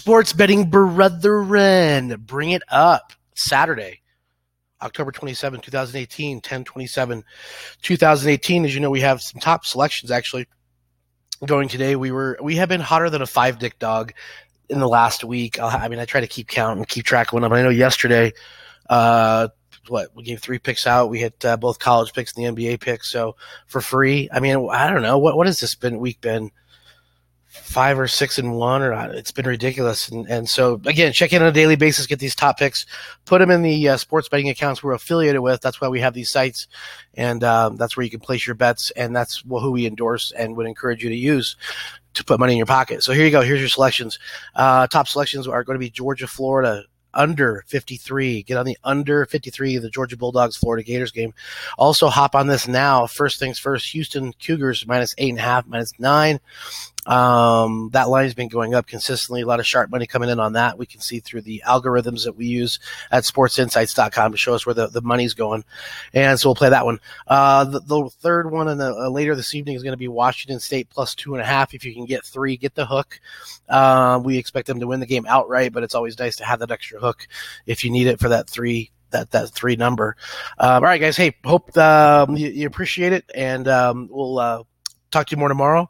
sports betting brethren, bring it up. Saturday, October 27, 2018, 1027, 2018. As you know, we have some top selections actually going today. We were we have been hotter than a five dick dog in the last week. i mean, I try to keep count and keep track of them. I know yesterday, uh, what we gave three picks out. We hit uh, both college picks and the NBA picks, so for free. I mean, I don't know what what has this been week been five or six and one, or uh, it's been ridiculous. And, and so again, check in on a daily basis, get these top picks, put them in the uh, sports betting accounts we're affiliated with. That's why we have these sites, and um, that's where you can place your bets, and that's who we endorse and would encourage you to use to put money in your pocket. So here you go. Here's your selections. Uh, top selections are going to be Georgia, Florida, under 53. Get on the under 53 of the Georgia Bulldogs Florida Gators game. Also, hop on this now. First things first, Houston Cougars minus eight and a half, minus nine. Um, that line has been going up consistently. A lot of sharp money coming in on that. We can see through the algorithms that we use at sportsinsights.com to show us where the, the money's going. And so we'll play that one. Uh, the, the third one and the, uh, later this evening is going to be Washington State plus two and a half. If you can get three, get the hook. Uh, we expect them to win the game outright, but it's always nice to have that extra hook if you need it for that three that that three number. Um, all right, guys. Hey, hope um, you, you, appreciate it, and um, we'll uh, talk to you more tomorrow.